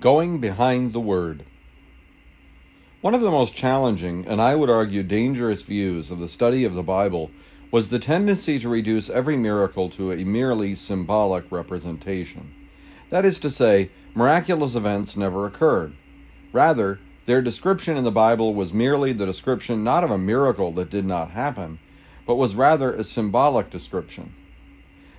Going behind the word. One of the most challenging, and I would argue dangerous views of the study of the Bible was the tendency to reduce every miracle to a merely symbolic representation. That is to say, miraculous events never occurred. Rather, their description in the Bible was merely the description not of a miracle that did not happen, but was rather a symbolic description.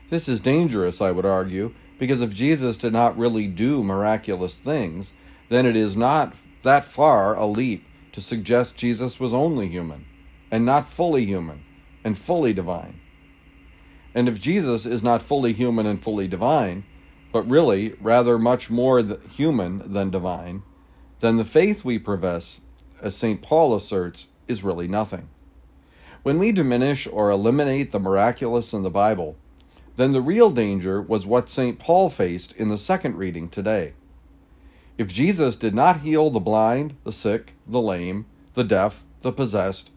This is dangerous, I would argue, because if Jesus did not really do miraculous things, then it is not that far a leap to suggest Jesus was only human, and not fully human, and fully divine. And if Jesus is not fully human and fully divine, but really rather much more human than divine, then the faith we profess, as St. Paul asserts, is really nothing. When we diminish or eliminate the miraculous in the Bible, then the real danger was what St. Paul faced in the second reading today. If Jesus did not heal the blind, the sick, the lame, the deaf, the possessed,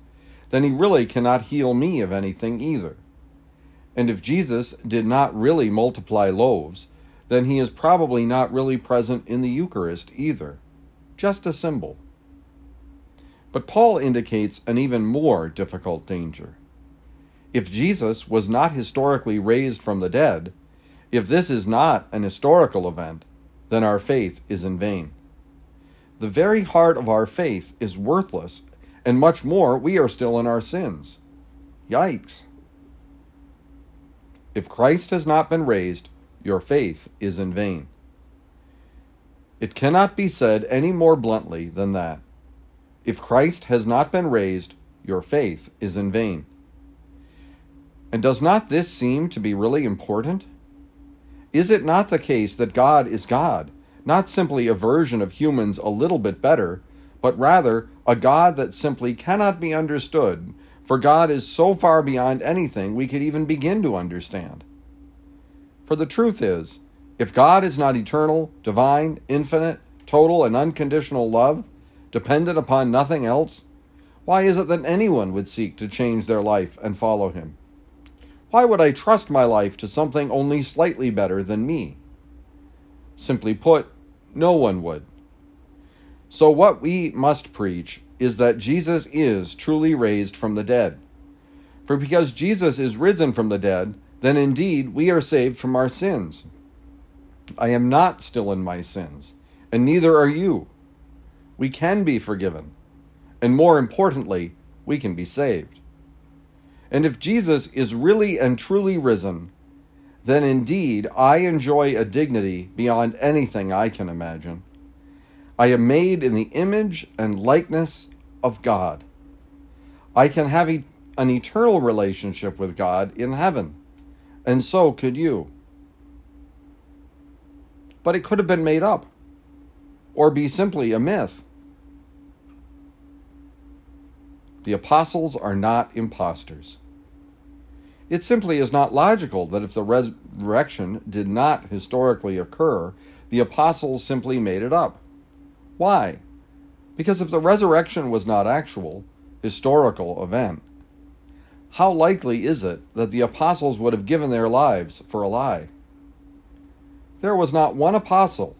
then he really cannot heal me of anything either. And if Jesus did not really multiply loaves, then he is probably not really present in the Eucharist either, just a symbol. But Paul indicates an even more difficult danger. If Jesus was not historically raised from the dead, if this is not an historical event, then our faith is in vain. The very heart of our faith is worthless, and much more, we are still in our sins. Yikes. If Christ has not been raised, your faith is in vain. It cannot be said any more bluntly than that. If Christ has not been raised, your faith is in vain. And does not this seem to be really important? Is it not the case that God is God, not simply a version of humans a little bit better, but rather a God that simply cannot be understood, for God is so far beyond anything we could even begin to understand? For the truth is, if God is not eternal, divine, infinite, total, and unconditional love, dependent upon nothing else, why is it that anyone would seek to change their life and follow him? Why would I trust my life to something only slightly better than me? Simply put, no one would. So, what we must preach is that Jesus is truly raised from the dead. For because Jesus is risen from the dead, then indeed we are saved from our sins. I am not still in my sins, and neither are you. We can be forgiven, and more importantly, we can be saved. And if Jesus is really and truly risen, then indeed I enjoy a dignity beyond anything I can imagine. I am made in the image and likeness of God. I can have an eternal relationship with God in heaven, and so could you. But it could have been made up, or be simply a myth. The apostles are not impostors. It simply is not logical that if the resurrection did not historically occur, the apostles simply made it up. Why? Because if the resurrection was not actual, historical event, how likely is it that the apostles would have given their lives for a lie? There was not one apostle,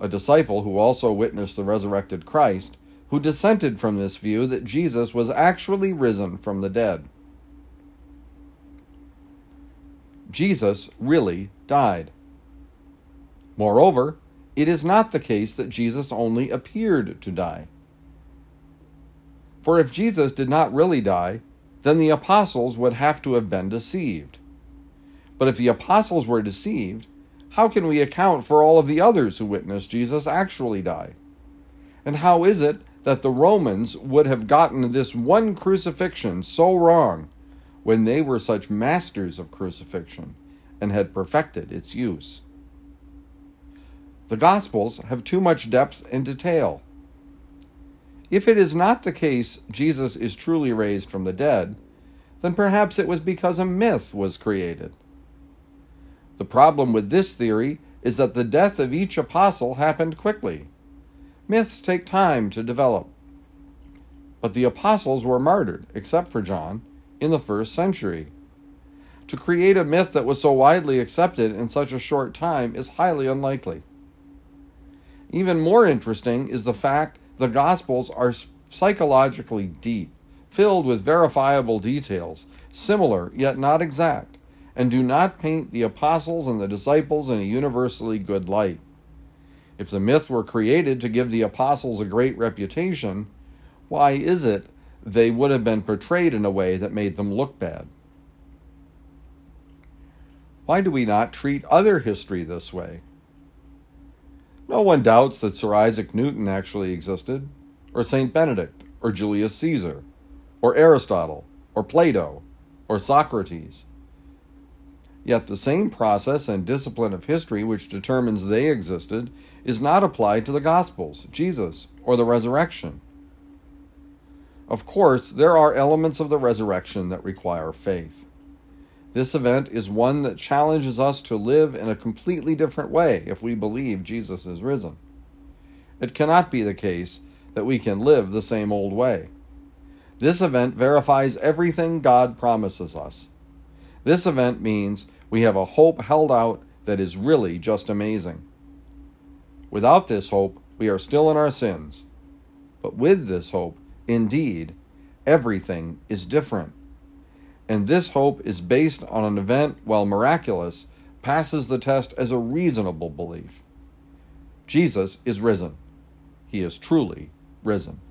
a disciple who also witnessed the resurrected Christ, who dissented from this view that Jesus was actually risen from the dead. Jesus really died. Moreover, it is not the case that Jesus only appeared to die. For if Jesus did not really die, then the apostles would have to have been deceived. But if the apostles were deceived, how can we account for all of the others who witnessed Jesus actually die? And how is it that the Romans would have gotten this one crucifixion so wrong when they were such masters of crucifixion and had perfected its use. The Gospels have too much depth and detail. If it is not the case Jesus is truly raised from the dead, then perhaps it was because a myth was created. The problem with this theory is that the death of each apostle happened quickly. Myths take time to develop. But the apostles were martyred, except for John, in the first century. To create a myth that was so widely accepted in such a short time is highly unlikely. Even more interesting is the fact the Gospels are psychologically deep, filled with verifiable details, similar yet not exact, and do not paint the apostles and the disciples in a universally good light. If the myth were created to give the apostles a great reputation, why is it they would have been portrayed in a way that made them look bad? Why do we not treat other history this way? No one doubts that Sir Isaac Newton actually existed, or St. Benedict, or Julius Caesar, or Aristotle, or Plato, or Socrates. Yet the same process and discipline of history which determines they existed is not applied to the Gospels, Jesus, or the resurrection. Of course, there are elements of the resurrection that require faith. This event is one that challenges us to live in a completely different way if we believe Jesus is risen. It cannot be the case that we can live the same old way. This event verifies everything God promises us. This event means we have a hope held out that is really just amazing. Without this hope, we are still in our sins. But with this hope, indeed, everything is different and this hope is based on an event, while miraculous, passes the test as a reasonable belief. Jesus is risen. He is truly risen.